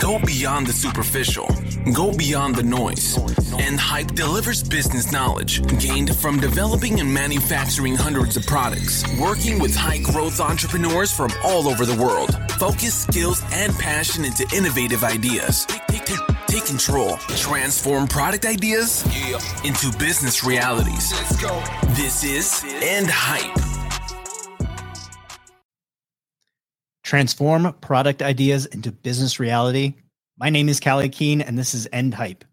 Go beyond the superficial. Go beyond the noise. End Hype delivers business knowledge gained from developing and manufacturing hundreds of products, working with high growth entrepreneurs from all over the world. Focus, skills, and passion into innovative ideas. Take, take, take control. Transform product ideas into business realities. This is End Hype. Transform product ideas into business reality. My name is Callie Keen, and this is End Hype.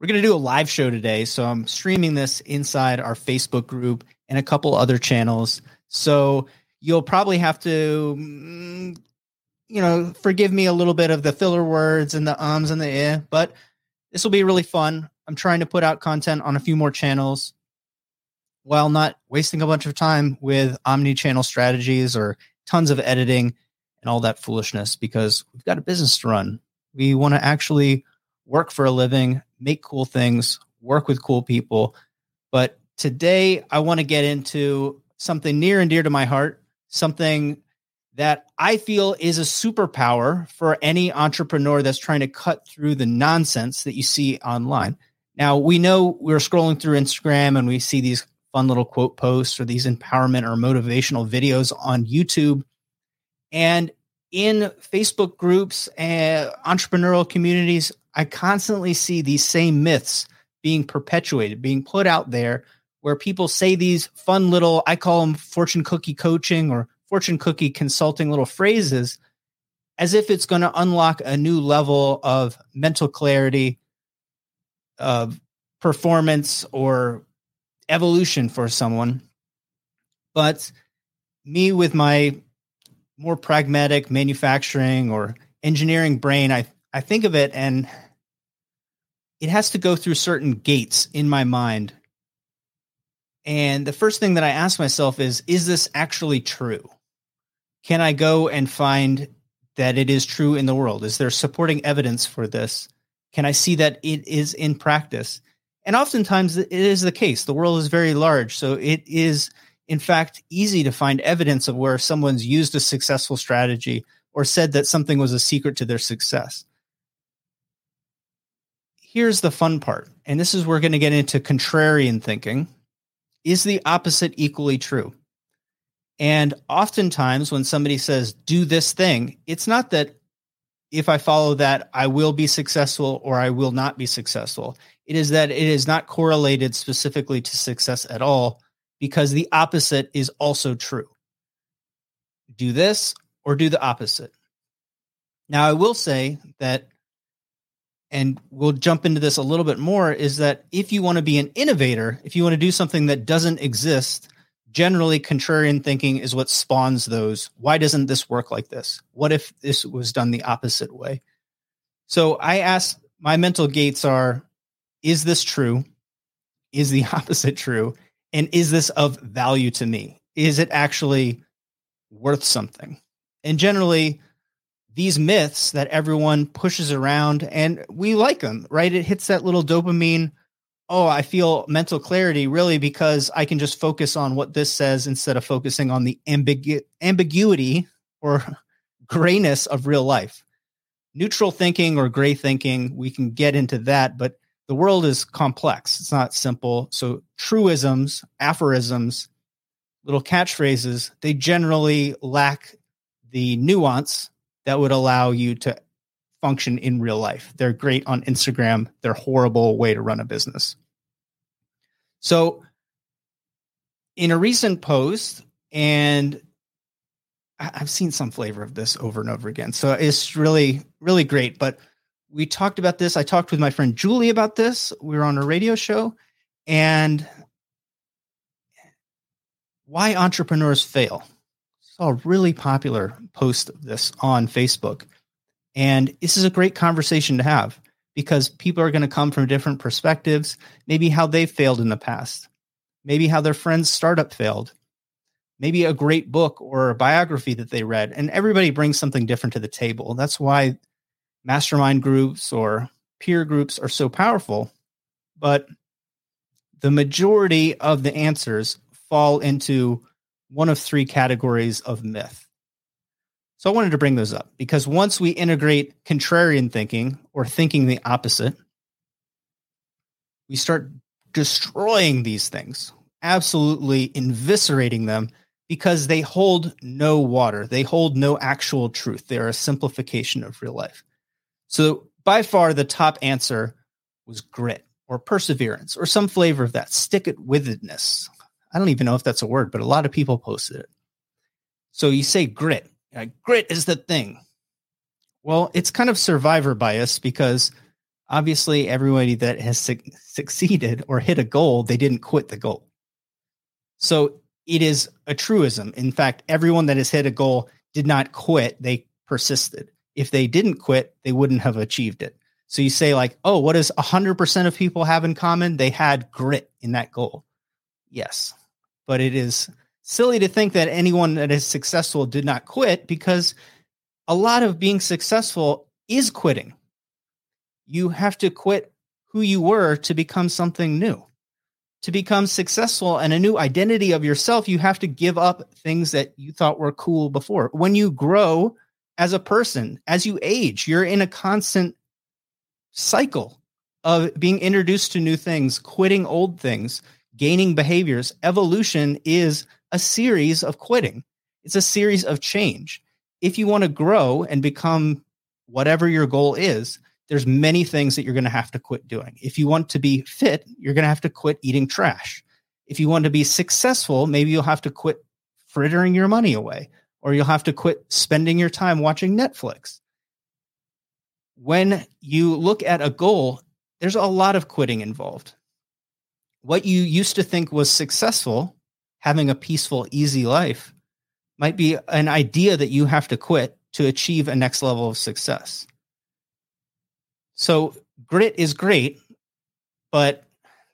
We're going to do a live show today. So I'm streaming this inside our Facebook group and a couple other channels. So you'll probably have to, mm, you know, forgive me a little bit of the filler words and the ums and the eh, but this will be really fun. I'm trying to put out content on a few more channels while not wasting a bunch of time with omni channel strategies or tons of editing and all that foolishness because we've got a business to run. We want to actually work for a living, make cool things, work with cool people. But today I want to get into something near and dear to my heart, something that I feel is a superpower for any entrepreneur that's trying to cut through the nonsense that you see online. Now, we know we're scrolling through Instagram and we see these fun little quote posts or these empowerment or motivational videos on YouTube. And in Facebook groups and entrepreneurial communities, I constantly see these same myths being perpetuated, being put out there where people say these fun little, I call them fortune cookie coaching or fortune cookie consulting little phrases as if it's going to unlock a new level of mental clarity, of performance, or evolution for someone. But me with my more pragmatic manufacturing or engineering brain, I, I think of it and it has to go through certain gates in my mind. And the first thing that I ask myself is, is this actually true? Can I go and find that it is true in the world? Is there supporting evidence for this? Can I see that it is in practice? And oftentimes it is the case. The world is very large. So it is, in fact, easy to find evidence of where someone's used a successful strategy or said that something was a secret to their success. Here's the fun part. And this is where we're going to get into contrarian thinking. Is the opposite equally true? And oftentimes, when somebody says, do this thing, it's not that if I follow that, I will be successful or I will not be successful. It is that it is not correlated specifically to success at all because the opposite is also true. Do this or do the opposite. Now, I will say that, and we'll jump into this a little bit more, is that if you want to be an innovator, if you want to do something that doesn't exist, generally contrarian thinking is what spawns those. Why doesn't this work like this? What if this was done the opposite way? So I ask my mental gates are is this true? Is the opposite true? And is this of value to me? Is it actually worth something? And generally, these myths that everyone pushes around and we like them, right? It hits that little dopamine oh, I feel mental clarity really because I can just focus on what this says instead of focusing on the ambigu- ambiguity or grayness of real life. Neutral thinking or gray thinking, we can get into that, but the world is complex. It's not simple. So, truisms, aphorisms, little catchphrases, they generally lack the nuance that would allow you to function in real life. They're great on Instagram. They're horrible way to run a business. So, in a recent post, and I've seen some flavor of this over and over again. So it's really, really great. But we talked about this. I talked with my friend Julie about this. We were on a radio show and why entrepreneurs fail. Saw a really popular post of this on Facebook. And this is a great conversation to have because people are going to come from different perspectives, maybe how they failed in the past, maybe how their friend's startup failed, maybe a great book or a biography that they read. And everybody brings something different to the table. That's why mastermind groups or peer groups are so powerful. But the majority of the answers fall into one of three categories of myth. So I wanted to bring those up because once we integrate contrarian thinking or thinking the opposite, we start destroying these things, absolutely eviscerating them because they hold no water. They hold no actual truth. They're a simplification of real life. So, by far, the top answer was grit or perseverance or some flavor of that. Stick it withedness. I don't even know if that's a word, but a lot of people posted it. So, you say grit. Like, grit is the thing. Well, it's kind of survivor bias because obviously everybody that has su- succeeded or hit a goal, they didn't quit the goal. So it is a truism. In fact, everyone that has hit a goal did not quit, they persisted. If they didn't quit, they wouldn't have achieved it. So you say, like, oh, what does 100% of people have in common? They had grit in that goal. Yes. But it is silly to think that anyone that is successful did not quit because a lot of being successful is quitting. You have to quit who you were to become something new to become successful and a new identity of yourself, you have to give up things that you thought were cool before. When you grow as a person, as you age, you're in a constant cycle of being introduced to new things, quitting old things, gaining behaviors. Evolution is a series of quitting, it's a series of change. If you want to grow and become whatever your goal is, there's many things that you're going to have to quit doing. If you want to be fit, you're going to have to quit eating trash. If you want to be successful, maybe you'll have to quit frittering your money away or you'll have to quit spending your time watching Netflix. When you look at a goal, there's a lot of quitting involved. What you used to think was successful, having a peaceful, easy life, might be an idea that you have to quit to achieve a next level of success. So grit is great, but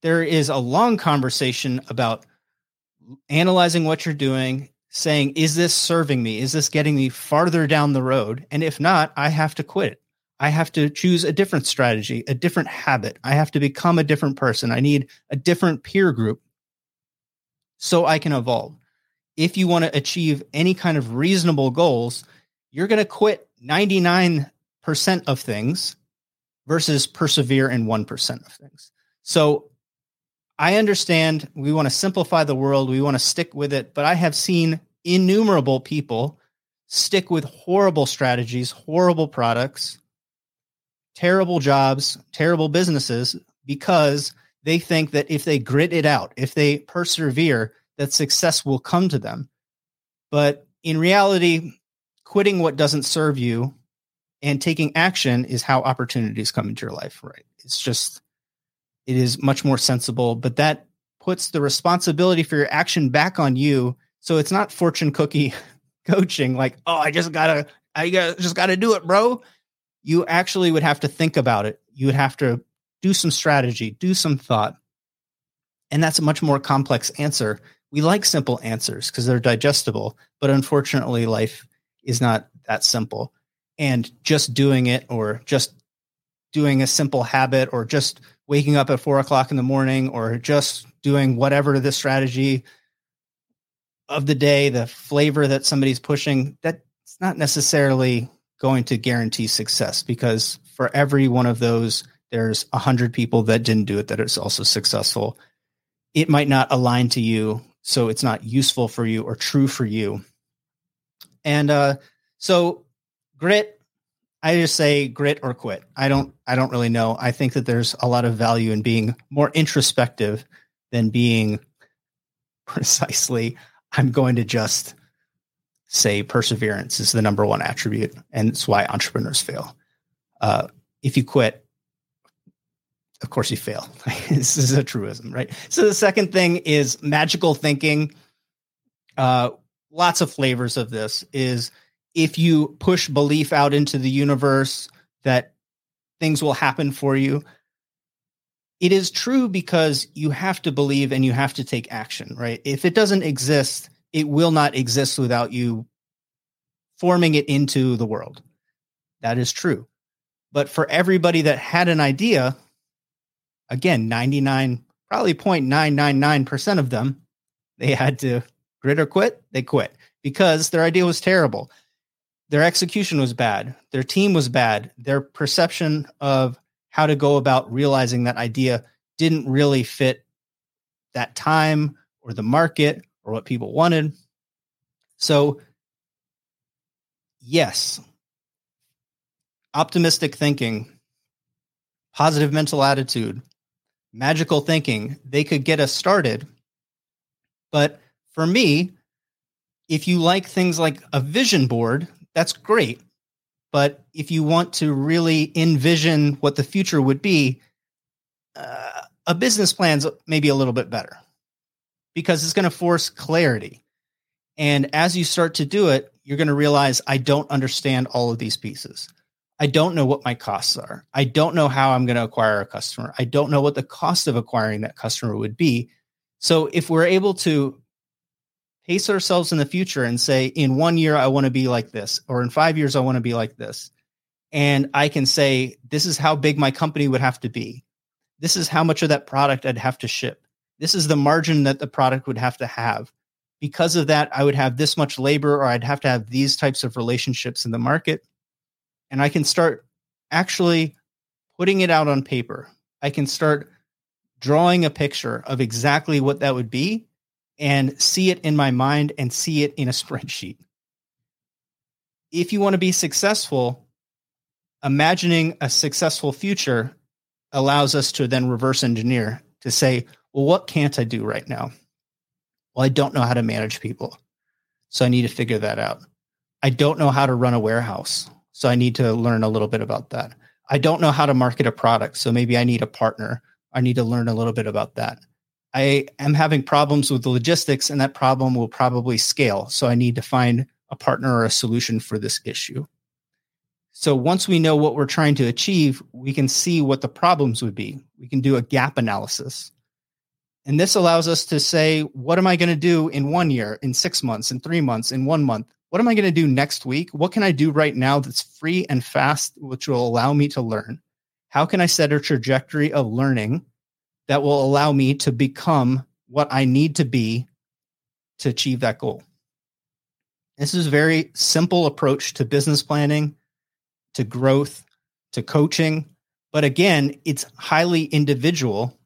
there is a long conversation about analyzing what you're doing, saying, is this serving me? Is this getting me farther down the road? And if not, I have to quit. I have to choose a different strategy, a different habit. I have to become a different person. I need a different peer group so I can evolve. If you want to achieve any kind of reasonable goals, you're going to quit 99% of things versus persevere in 1% of things. So I understand we want to simplify the world, we want to stick with it, but I have seen innumerable people stick with horrible strategies, horrible products, terrible jobs, terrible businesses because they think that if they grit it out, if they persevere, that success will come to them. But in reality, quitting what doesn't serve you and taking action is how opportunities come into your life right it's just it is much more sensible but that puts the responsibility for your action back on you. So it's not fortune cookie coaching like oh i just gotta i just gotta do it bro. You actually would have to think about it. You would have to do some strategy do some thought. And that's a much more complex answer. We like simple answers because they're digestible but unfortunately life is not that simple. And just doing it or just doing a simple habit or just waking up at four o'clock in the morning or just doing whatever the strategy of the day, the flavor that somebody's pushing, that's not necessarily going to guarantee success because for every one of those, there's a hundred people that didn't do it that is also successful. It might not align to you, so it's not useful for you or true for you. And uh, so grit i just say grit or quit. I don't i don't really know. I think that there's a lot of value in being more introspective than being precisely i'm going to just say perseverance is the number one attribute and it's why entrepreneurs fail. Uh, if you quit of course you fail. This is a truism right? So the second thing is magical thinking. Uh, lots of flavors of this is if you push belief out into the universe that things will happen for you, it is true because you have to believe and you have to take action, right? If it doesn't exist, it will not exist without you forming it into the world. That is true. But for everybody that had an idea, again, 99, probably 0.999% of them, they had to grit or quit. They quit because their idea was terrible their execution was bad, their team was bad, their perception of how to go about realizing that idea didn't really fit that time or the market or what people wanted. So, yes, optimistic thinking, positive mental attitude, magical thinking, they could get us started. But for me, if you like things like a vision board, that's great. But if you want to really envision what the future would be, uh, a business plan's maybe a little bit better because it's going to force clarity. And as you start to do it, you're going to realize I don't understand all of these pieces. I don't know what my costs are. I don't know how I'm going to acquire a customer. I don't know what the cost of acquiring that customer would be. So if we're able to pace ourselves in the future and say, in one year, I want to be like this, or in five years, I want to be like this. And I can say, this is how big my company would have to be. This is how much of that product I'd have to ship. This is the margin that the product would have to have. Because of that, I would have this much labor, or I'd have to have these types of relationships in the market. And I can start actually putting it out on paper. I can start drawing a picture of exactly what that would be and see it in my mind and see it in a spreadsheet. If you want to be successful, imagining a successful future allows us to then reverse engineer to say, well, what can't I do right now? Well, I don't know how to manage people. So I need to figure that out. I don't know how to run a warehouse. So I need to learn a little bit about that. I don't know how to market a product. So maybe I need a partner. I need to learn a little bit about that. I am having problems with the logistics, and that problem will probably scale. So I need to find a partner or a solution for this issue. So once we know what we're trying to achieve, we can see what the problems would be. We can do a gap analysis. And this allows us to say, what am I going to do in one year, in six months, in three months, in one month? What am I going to do next week? What can I do right now that's free and fast, which will allow me to learn? How can I set a trajectory of learning that will allow me to become what I need to be to achieve that goal. This is a very simple approach to business planning, to growth, to coaching. But again, it's highly individual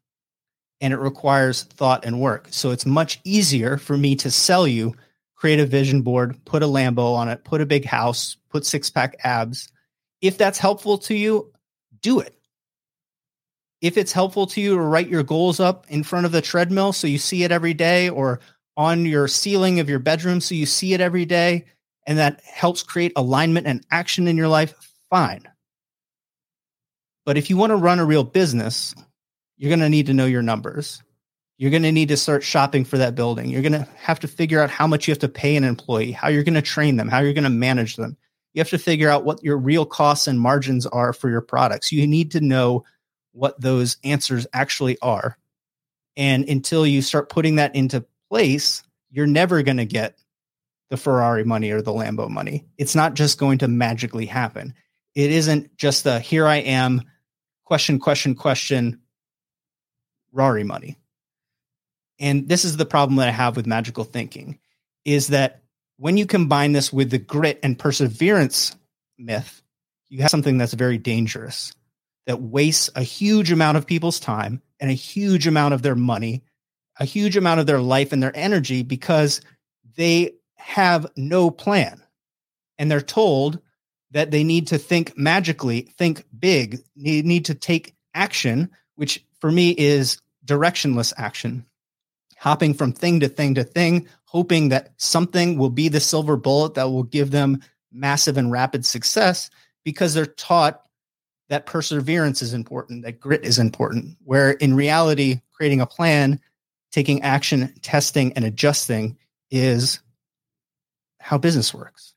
and it requires thought and work. So it's much easier for me to sell you, create a vision board, put a Lambo on it, put a big house, put six pack abs. If that's helpful to you, do it if it's helpful to you to write your goals up in front of the treadmill so you see it every day or on your ceiling of your bedroom so you see it every day and that helps create alignment and action in your life, fine. But if you want to run a real business, you're going to need to know your numbers. You're going to need to start shopping for that building. You're going to have to figure out how much you have to pay an employee, how you're going to train them, how you're going to manage them. You have to figure out what your real costs and margins are for your products. You need to know what those answers actually are. And until you start putting that into place, you're never going to get the Ferrari money or the Lambo money. It's not just going to magically happen. It isn't just the here I am, question, question, question, Rari money. And this is the problem that I have with magical thinking is that when you combine this with the grit and perseverance myth, you have something that's very dangerous that wastes a huge amount of people's time and a huge amount of their money, a huge amount of their life and their energy because they have no plan. And they're told that they need to think magically, think big, need, need to take action, which for me is directionless action, hopping from thing to thing to thing, hoping that something will be the silver bullet that will give them massive and rapid success because they're taught that perseverance is important, that grit is important, where in reality, creating a plan, taking action, testing, and adjusting is how business works.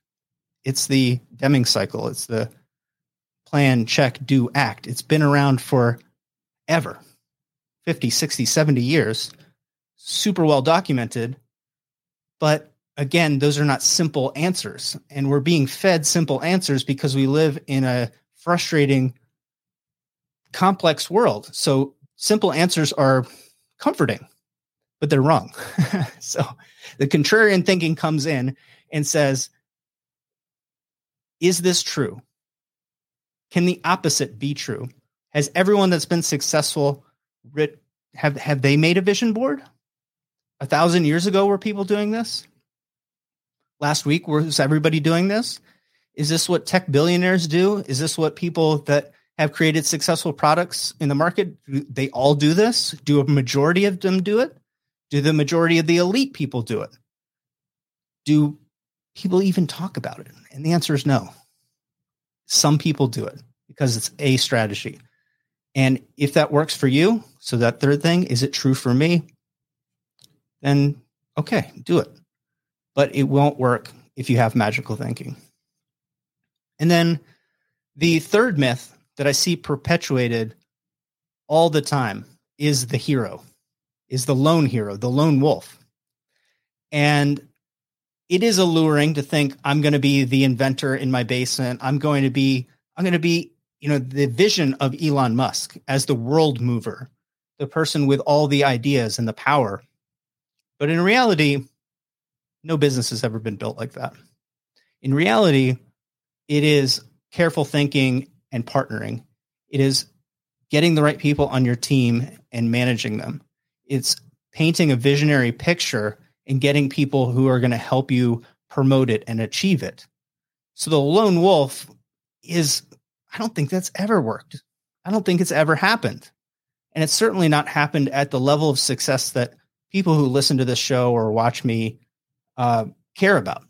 It's the Deming cycle. It's the plan, check, do, act. It's been around for ever 50, 60, 70 years, super well documented. But again, those are not simple answers. And we're being fed simple answers because we live in a frustrating complex world. So simple answers are comforting, but they're wrong. so the contrarian thinking comes in and says, Is this true? Can the opposite be true? Has everyone that's been successful writ, have have they made a vision board? A thousand years ago were people doing this? Last week was everybody doing this? Is this what tech billionaires do? Is this what people that have created successful products in the market they all do this? Do a majority of them do it? Do the majority of the elite people do it? Do people even talk about it? And the answer is no. Some people do it because it's a strategy. And if that works for you, so that third thing, is it true for me? Then okay, do it. But it won't work if you have magical thinking. And then the third myth that I see perpetuated all the time is the hero, is the lone hero, the lone wolf. And it is alluring to think I'm going to be the inventor in my basement. I'm going to be, I'm going to be, you know, the vision of Elon Musk as the world mover, the person with all the ideas and the power. But in reality, no business has ever been built like that. In reality, it is careful thinking and partnering. It is getting the right people on your team and managing them. It's painting a visionary picture and getting people who are going to help you promote it and achieve it. So the lone wolf is, I don't think that's ever worked. I don't think it's ever happened. And it's certainly not happened at the level of success that people who listen to this show or watch me uh, care about.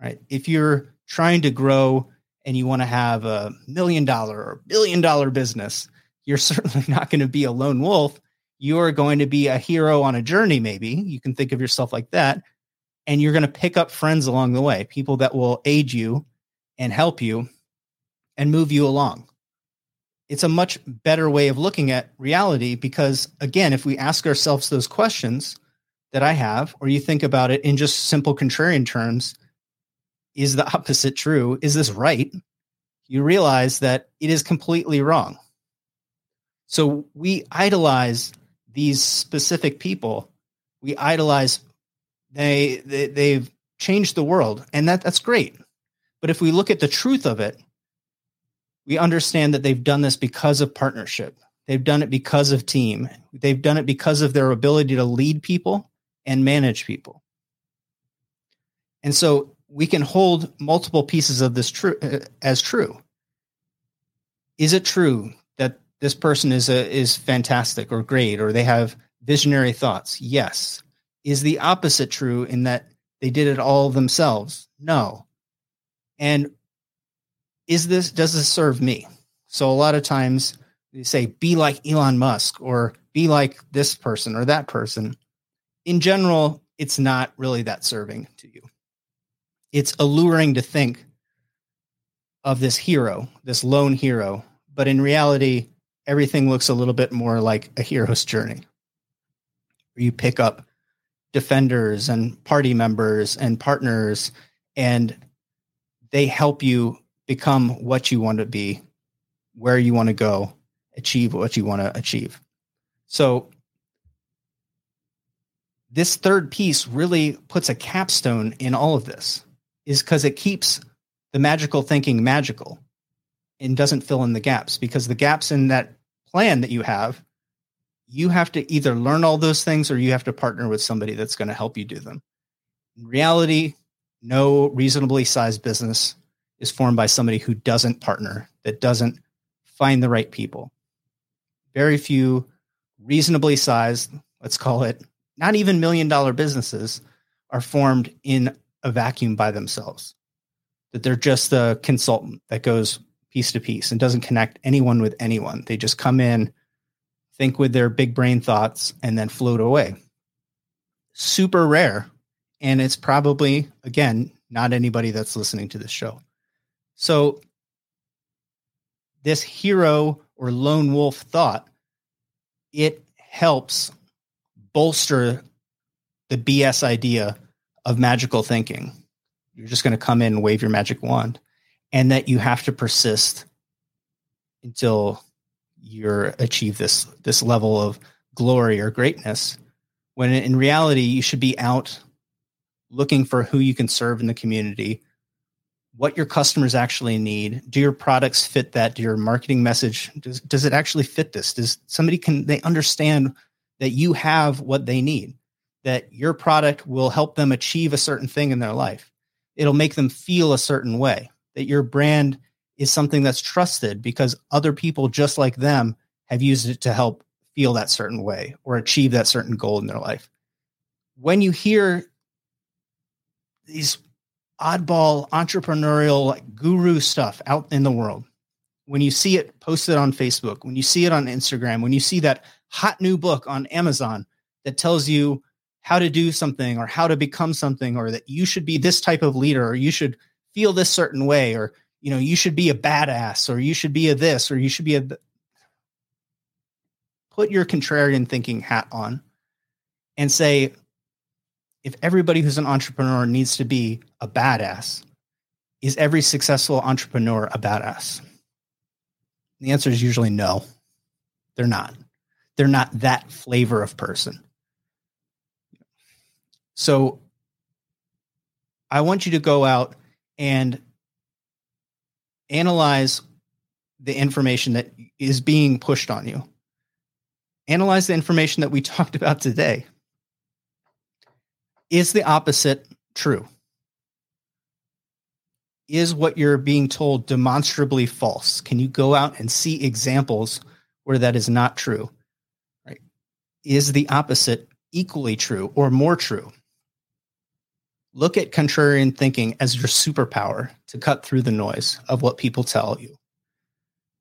Right. If you're trying to grow and you want to have a million dollar or billion dollar business, you're certainly not going to be a lone wolf. You're going to be a hero on a journey, maybe. You can think of yourself like that. And you're going to pick up friends along the way, people that will aid you and help you and move you along. It's a much better way of looking at reality because, again, if we ask ourselves those questions that I have, or you think about it in just simple contrarian terms, is the opposite true? Is this right? You realize that it is completely wrong. So we idolize these specific people. We idolize they, they they've changed the world, and that that's great. But if we look at the truth of it, we understand that they've done this because of partnership. They've done it because of team. They've done it because of their ability to lead people and manage people. And so we can hold multiple pieces of this true uh, as true. Is it true that this person is a, is fantastic or great or they have visionary thoughts? Yes. Is the opposite true in that they did it all themselves? No. And is this does this serve me? So a lot of times they say be like Elon Musk or be like this person or that person. In general, it's not really that serving to you it's alluring to think of this hero, this lone hero, but in reality, everything looks a little bit more like a hero's journey. You pick up defenders and party members and partners, and they help you become what you want to be, where you want to go, achieve what you want to achieve. So, this third piece really puts a capstone in all of this is because it keeps the magical thinking magical and doesn't fill in the gaps. Because the gaps in that plan that you have you have to either learn all those things or you have to partner with somebody that's going to help you do them. In reality no reasonably sized business is formed by somebody who doesn't partner that doesn't find the right people. Very few reasonably sized let's call it not even million dollar businesses are formed in a vacuum by themselves, that they're just a consultant that goes piece to piece and doesn't connect anyone with anyone. They just come in, think with their big brain thoughts, and then float away. Super rare. And it's probably, again, not anybody that's listening to this show. So, this hero or lone wolf thought, it helps bolster the BS idea of magical thinking. You're just going to come in and wave your magic wand, and that you have to persist until you achieve this this level of glory or greatness. When in reality, you should be out looking for who you can serve in the community, what your customers actually need. Do your products fit that? Do your marketing message does does it actually fit this? Does somebody can they understand that you have what they need? That your product will help them achieve a certain thing in their life. It'll make them feel a certain way. That your brand is something that's trusted because other people just like them have used it to help feel that certain way or achieve that certain goal in their life. When you hear these oddball entrepreneurial like guru stuff out in the world, when you see it posted on Facebook, when you see it on Instagram, when you see that hot new book on Amazon that tells you how to do something or how to become something or that you should be this type of leader or you should feel this certain way or you know you should be a badass or you should be a this or you should be a put your contrarian thinking hat on and say if everybody who's an entrepreneur needs to be a badass, is every successful entrepreneur a badass? The answer is usually no. They're not. They're not that flavor of person. So I want you to go out and analyze the information that is being pushed on you. Analyze the information that we talked about today. Is the opposite true? Is what you're being told demonstrably false? Can you go out and see examples where that is not true? Right? Is the opposite equally true or more true? Look at contrarian thinking as your superpower to cut through the noise of what people tell you.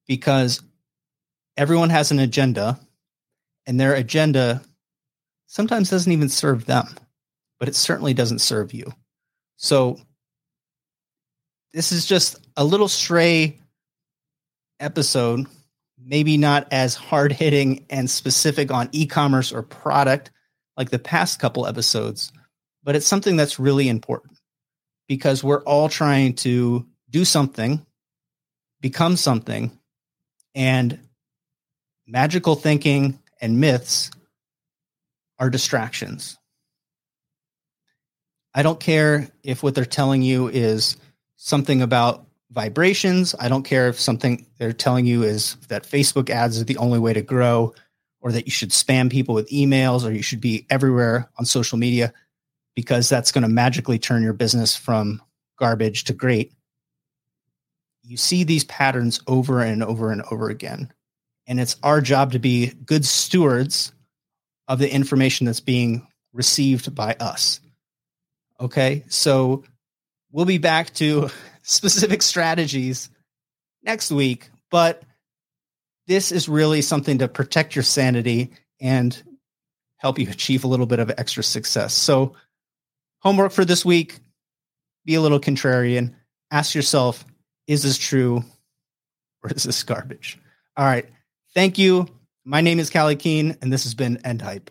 Because everyone has an agenda, and their agenda sometimes doesn't even serve them but it certainly doesn't serve you. So this is just a little stray episode, maybe not as hard hitting and specific on e commerce or product like the past couple episodes, but it's something that's really important because we're all trying to do something, become something, and magical thinking and myths are distractions. I don't care if what they're telling you is something about vibrations. I don't care if something they're telling you is that Facebook ads are the only way to grow or that you should spam people with emails or you should be everywhere on social media because that's going to magically turn your business from garbage to great. You see these patterns over and over and over again. And it's our job to be good stewards of the information that's being received by us. Okay. So we'll be back to specific strategies next week, but this is really something to protect your sanity and help you achieve a little bit of extra success. So, homework for this week be a little contrarian. Ask yourself, is this true or is this garbage? All right. Thank you. My name is Callie Keen, and this has been End Hype.